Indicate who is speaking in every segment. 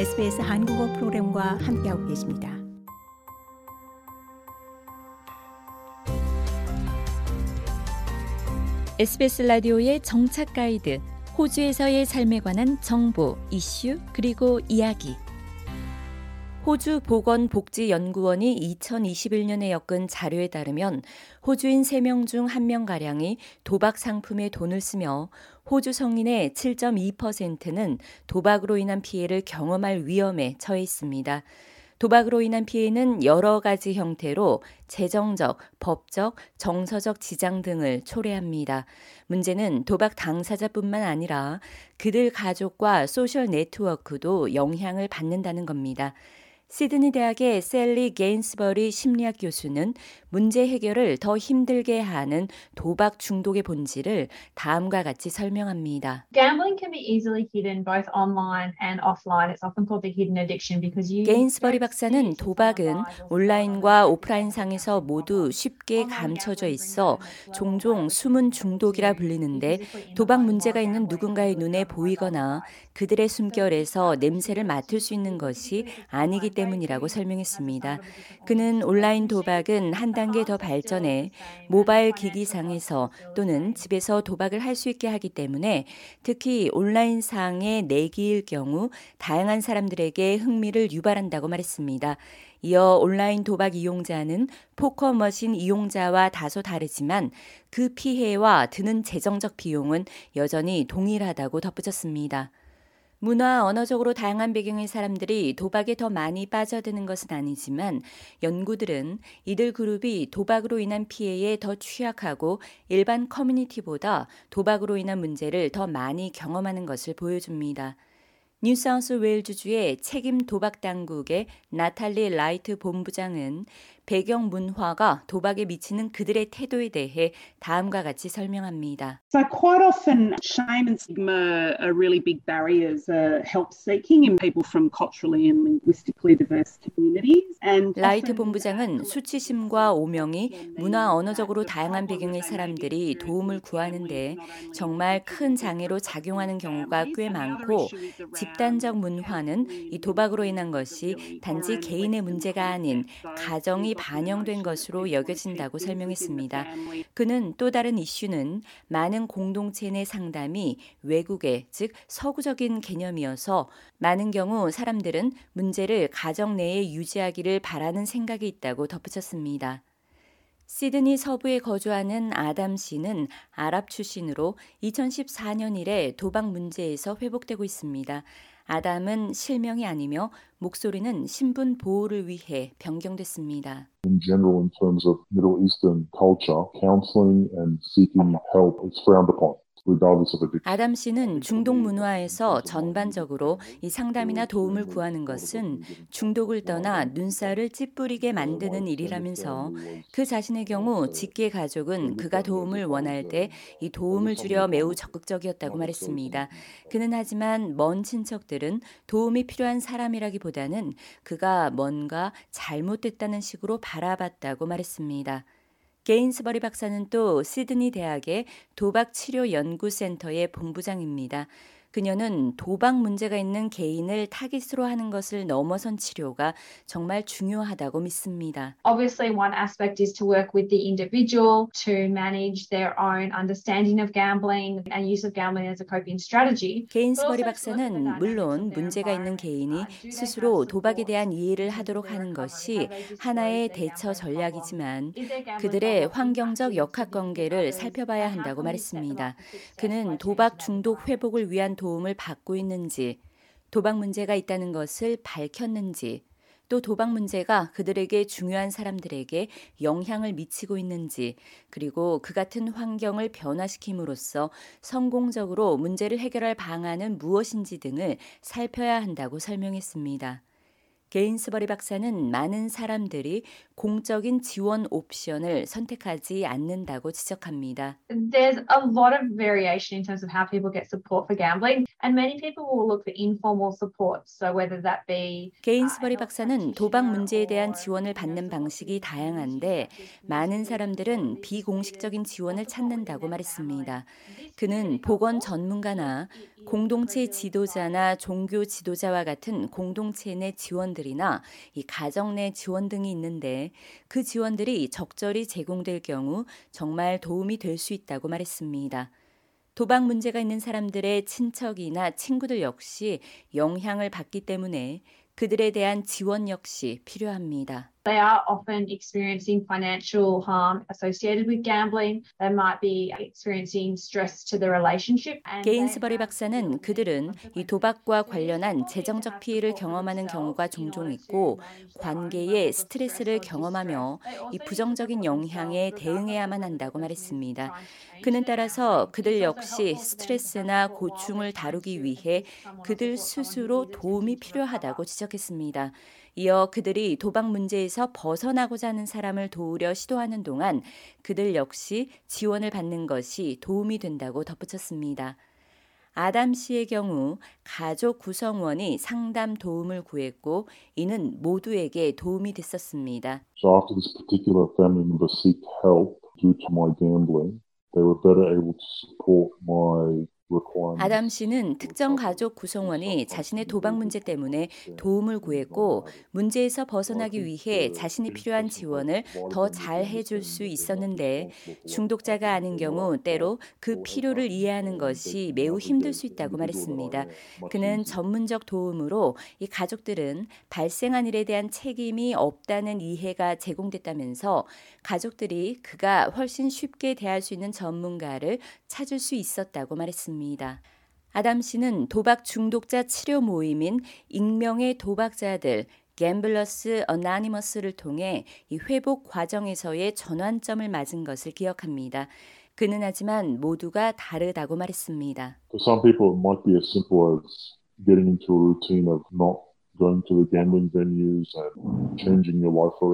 Speaker 1: SBS 한국어 프로그램과 함께하고 계십니다.
Speaker 2: SBS 라디오의 정착 가이드, 호주에서의 삶에 관한 정보, 이슈, 그리고 이야기. 호주 보건복지연구원이 2021년에 엮은 자료에 따르면 호주인 3명 중 1명가량이 도박 상품에 돈을 쓰며 호주 성인의 7.2%는 도박으로 인한 피해를 경험할 위험에 처해 있습니다. 도박으로 인한 피해는 여러 가지 형태로 재정적, 법적, 정서적 지장 등을 초래합니다. 문제는 도박 당사자뿐만 아니라 그들 가족과 소셜 네트워크도 영향을 받는다는 겁니다. 시드니 대학의 셀리 게인스버리 심리학 교수는 문제 해결을 더 힘들게 하는 도박 중독의 본질을 다음과 같이 설명합니다.
Speaker 3: Gambling can be easily hidden both online and offline. It's often called the hidden addiction because you
Speaker 2: 게인스버리 박사는 도박은 온라인과 오프라인 상에서 모두 쉽게 감춰져 있어 종종 숨은 중독이라 불리는데 도박 문제가 있는 누군가의 눈에 보이거나 그들의 숨결에서 냄새를 맡을 수 있는 것이 아니기 때문이라고 설명했습니다. 그는 온라인 도박은 한 단계 더 발전해 모바일 기기상에서 또는 집에서 도박을 할 수 있게 하기 때문에 특히 온라인상의 내기일 경우 다양한 사람들에게 흥미를 유발한다고 말했습니다. 이어 온라인 도박 이용자는 포커 머신 이용자와 다소 다르지만 그 피해와 드는 재정적 비용은 여전히 동일하다고 덧붙였습니다. 문화 언어적으로 다양한 배경의 사람들이 도박에 더 많이 빠져드는 것은 아니지만 연구들은 이들 그룹이 도박으로 인한 피해에 더 취약하고 일반 커뮤니티보다 도박으로 인한 문제를 더 많이 경험하는 것을 보여줍니다. 뉴사우스 웨일즈주의 책임 도박 당국의 나탈리 라이트 본부장은 배경 문화가 도박에 미치는 그들의 태도에 대해 다음과 같이 설명합니다.
Speaker 4: So quite often shame and stigma are really big barriers uh, help seeking in people from culturally and linguistically diverse communities. And
Speaker 2: 라이트 본부장은 수치심과 오명이 문화 언어적으로 다양한 배경의 사람들이 도움을 구하는데 정말 큰 장애로 작용하는 경우가 꽤 많고 집단적 문화는 이 도박으로 인한 것이 단지 개인의 문제가 아닌 가정이 반영된 것으로 여겨진다고 설명했습니다. 그는 또 다른 이슈는 많은 공동체 내 상담이 외국의 즉 서구적인 개념이어서 많은 경우 사람들은 문제를 가정 내에 유지하기를 바라는 생각이 있다고 덧붙였습니다. 시드니 서부에 거주하는 아담 씨는 아랍 출신으로 2014년 이래 도박 문제에서 회복되고 있습니다. 아담은 실명이 아니며 목소리는 신분 보호를 위해 변경됐습니다.
Speaker 5: In general, in terms of Middle Eastern culture, counseling and seeking help is frowned upon.
Speaker 2: 아담 씨는 중독 문화에서 전반적으로 이 상담이나 도움을 구하는 것은 중독을 떠나 눈살을 찌푸리게 만드는 일이라면서 그 자신의 경우 직계 가족은 그가 도움을 원할 때 이 도움을 주려 매우 적극적이었다고 말했습니다. 그는 하지만 먼 친척들은 도움이 필요한 사람이라기보다는 그가 뭔가 잘못됐다는 식으로 바라봤다고 말했습니다. 게인스버리 박사는 또 시드니 대학의 도박 치료 연구센터의 본부장입니다. 그녀는 도박 문제가 있는 개인을 타깃으로 하는 것을 넘어선 치료가 정말 중요하다고 믿습니다.
Speaker 3: Obviously, one aspect is to work with the individual to manage their own understanding of gambling and use of gambling as a coping strategy.
Speaker 2: 게인스버리 박사는 물론 문제가 있는 개인이 스스로 도박에 대한 이해를 하도록 하는 것이 하나의 대처 전략이지만 그들의 환경적 역학 관계를 살펴봐야 한다고 말했습니다. 그는 도박 중독 회복을 위한 도움을 받고 있는지, 도박 문제가 있다는 것을 밝혔는지, 또 도박 문제가 그들에게 중요한 사람들에게 영향을 미치고 있는지, 그리고 그 같은 환경을 변화시킴으로써 성공적으로 문제를 해결할 방안은 무엇인지 등을 살펴야 한다고 설명했습니다. 게인스버리 박사는 많은 사람들이 공적인 지원 옵션을 선택하지 않는다고 지적합니다.
Speaker 3: There's a lot of variation in terms of how people get support for gambling, and many people will look for informal support. So whether that be
Speaker 2: 게인스버리 박사는 도박 문제에 대한 지원을 받는 방식이 다양한데 많은 사람들은 비공식적인 지원을 찾는다고 말했습니다. 그는 보건 전문가나 공동체 지도자나 종교 지도자와 같은 공동체 내 지원들이나 이 가정 내 지원 등이 있는데 그 지원들이 적절히 제공될 경우 정말 도움이 될 수 있다고 말했습니다. 도박 문제가 있는 사람들의 친척이나 친구들 역시 영향을 받기 때문에 그들에 대한 지원 역시 필요합니다.
Speaker 3: They are often experiencing financial harm associated with gambling. They might be experiencing stress to the relationship.
Speaker 2: 게인스버리 박사는 그들은 이 도박과 관련한 재정적 피해를 경험하는 경우가 종종 있고 관계에 스트레스를 경험하며 이 부정적인 영향에 대응해야만 한다고 말했습니다. 그는 따라서 그들 역시 스트레스나 고충을 다루기 위해 그들 스스로 도움이 필요하다고 지적했습니다. 이어 그들이 도박 문제에서 벗어나고자 하는 사람을 도우려 시도하는 동안 그들 역시 지원을 받는 것이 도움이 된다고 덧붙였습니다. 아담 씨의 경우 가족 구성원이 상담 도움을 구했고 이는 모두에게 도움이 됐었습니다.
Speaker 5: So after this particular family member seeked help due to my gambling, they were better able to support my
Speaker 2: 아담 씨는 특정 가족 구성원이 자신의 도박 문제 때문에 도움을 구했고 문제에서 벗어나기 위해 자신이 필요한 지원을 더 잘 해줄 수 있었는데 중독자가 아닌 경우 때로 그 필요를 이해하는 것이 매우 힘들 수 있다고 말했습니다. 그는 전문적 도움으로 이 가족들은 발생한 일에 대한 책임이 없다는 이해가 제공됐다면서 가족들이 그가 훨씬 쉽게 대할 수 있는 전문가를 찾을 수 있었다고 말했습니다. 있습니다. 아담 씨는 도박 중독자 치료 모임인 익명의 도박자들 갬블러스 어나니머스를 통해 이 회복 과정에서의 전환점을 맞은 것을 기억합니다. 그는 하지만 모두가 다르다고 말했습니다.
Speaker 5: For some people it might be as simple as getting into a routine of not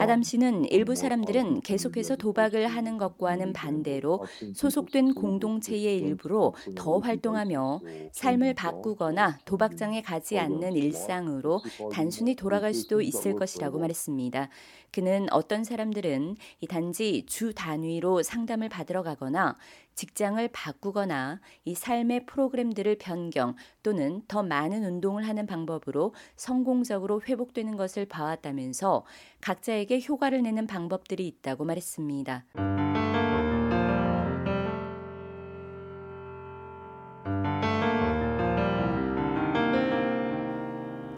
Speaker 2: 아담 씨는 일부 사람들은 계속해서 도박을 하는 것과는 반대로 소속된 공동체의 일부로 더 활동하며 삶을 바꾸거나 도박장에 가지 않는 일상으로 단순히 돌아갈 수도 있을 것이라고 말했습니다. 그는 어떤 사람들은 이 단지 주 단위로 상담을 받으러 가거나 직장을 바꾸거나 이 삶의 프로그램들을 변경 또는 더 많은 운동을 하는 방법으로 성공 적으로 회복되는 것을 봐왔다면서 각자에게 효과를 내는 방법들이 있다고 말했습니다.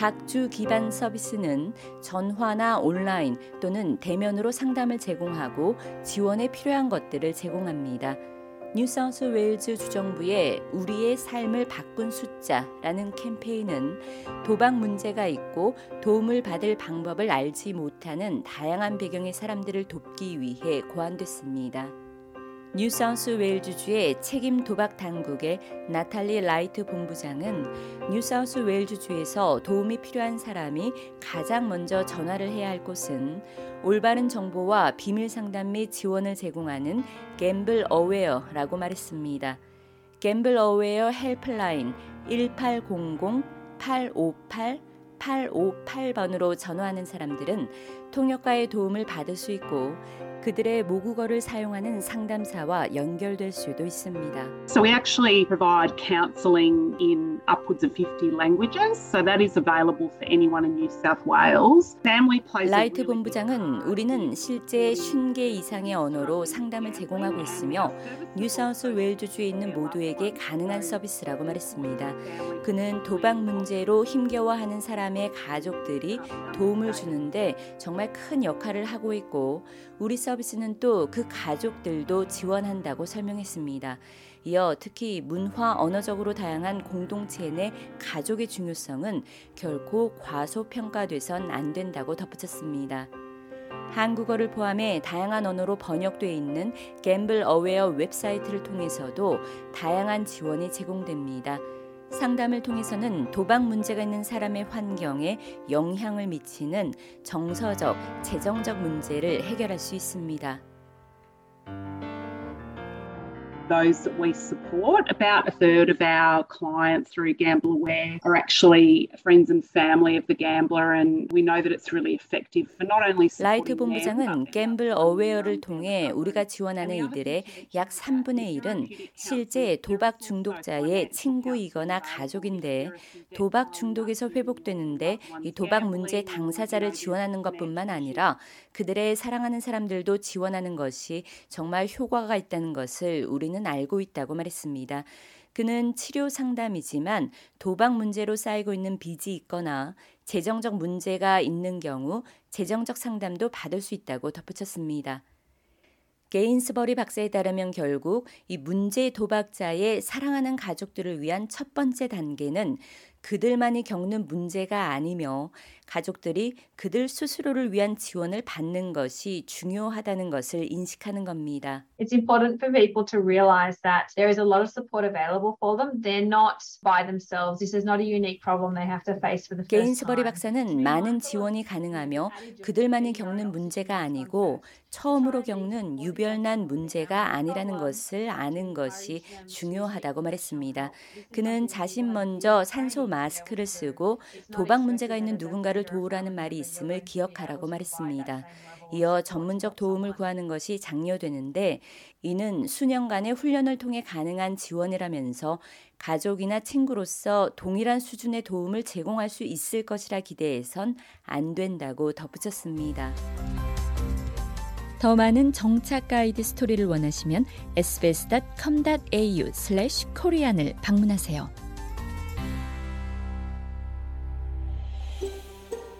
Speaker 2: 각주 기반 서비스는 전화나 온라인 또는 대면으로 상담을 제공하고 지원에 필요한 것들을 제공합니다. 뉴사우스 웨일즈 주정부의 우리의 삶을 바꾼 숫자라는 캠페인은 도박 문제가 있고 도움을 받을 방법을 알지 못하는 다양한 배경의 사람들을 돕기 위해 고안됐습니다. 뉴사우스 웨일즈주의 책임 도박 당국의 나탈리 라이트 본부장은 뉴사우스 웨일즈주에서 도움이 필요한 사람이 가장 먼저 전화를 해야 할 곳은 올바른 정보와 비밀 상담 및 지원을 제공하는 갬블 어웨어라고 말했습니다. 갬블 어웨어 Helpline 1800 858 858번으로 전화하는 사람들은 통역가의 도움을 받을 수 있고 그들의 모국어를 사용하는 상담사와 연결될 수도 있습니다.
Speaker 4: So we actually provide counselling in upwards of 50 languages. So that is available for anyone in New South Wales.
Speaker 2: 라이트 본부장은 우리는 실제 50개 이상의 언어로 상담을 제공하고 있으며 뉴사우스 웨일즈주에 있는 모두에게 가능한 서비스라고 말했습니다. 그는 도박 문제로 힘겨워하는 사람의 가족들이 도움을 주는데 정말 큰 역할을 하고 있고 우리 서 비스는 또 그 가족들도 지원한다고 설명했습니다. 이어 특히 문화 언어적으로 다양한 공동체 내 가족의 중요성은 결코 과소평가돼선 안 된다고 덧붙였습니다. 한국어를 포함해 다양한 언어로 번역돼 있는 갬블 어웨어 웹사이트를 통해서도 다양한 지원이 제공됩니다. 상담을 통해서는 도박 문제가 있는 사람의 환경에 영향을 미치는 정서적, 재정적 문제를 해결할 수 있습니다.
Speaker 4: Those that we support. About a third of our clients through Gamble Aware are actually friends and family of the gambler, and we know that it's really effective for not only
Speaker 2: 라이트 본부장은 갬블 어웨어를 통해 우리가 지원하는 이들의 약 3분의 1은 실제 도박 중독자의 친구이거나 가족인데 도박 중독에서 회복되는데 이 도박 문제 당사자를 지원하는 것뿐만 아니라 그들의 사랑하는 사람들도 지원하는 것이 정말 효과가 있다는 것을 우리는 알고 있다고 말했습니다. 그는 치료 상담이지만 도박 문제로 쌓이고 있는 빚이 있거나 재정적 문제가 있는 경우 재정적 상담도 받을 수 있다고 덧붙였습니다. 게인스버리 박사에 따르면 결국 이 문제 도박자의 사랑하는 가족들을 위한 첫 번째 단계는 그들만이 겪는 문제가 아니며 가족들이 그들 스스로를 위한 지원을 받는 것이 중요하다는 것을 인식하는 겁니다.
Speaker 3: It's important for people to realize that there is a lot of support available for them. They're not by themselves. This is not a unique problem they have to face for the first
Speaker 2: 게인스버리
Speaker 3: time.
Speaker 2: 박사는 많은 지원이 가능하며 그들만이 겪는 문제가 아니고 처음으로 겪는 유별난 문제가 아니라는 것을 아는 것이 중요하다고 말했습니다. 그는 자신 먼저 산소 마스크를 쓰고 도박 문제가 있는 누군가를 도우라는 말이 있음을 기억하라고 말했습니다. 이어 전문적 도움을 구하는 것이 장려되는데 이는 수년간의 훈련을 통해 가능한 지원이라면서 가족이나 친구로서 동일한 수준의 도움을 제공할 수 있을 것이라 기대해선 안 된다고 덧붙였습니다. 더 많은 정착 가이드 스토리를 원하시면 sbs.com.au/korean을 방문하세요.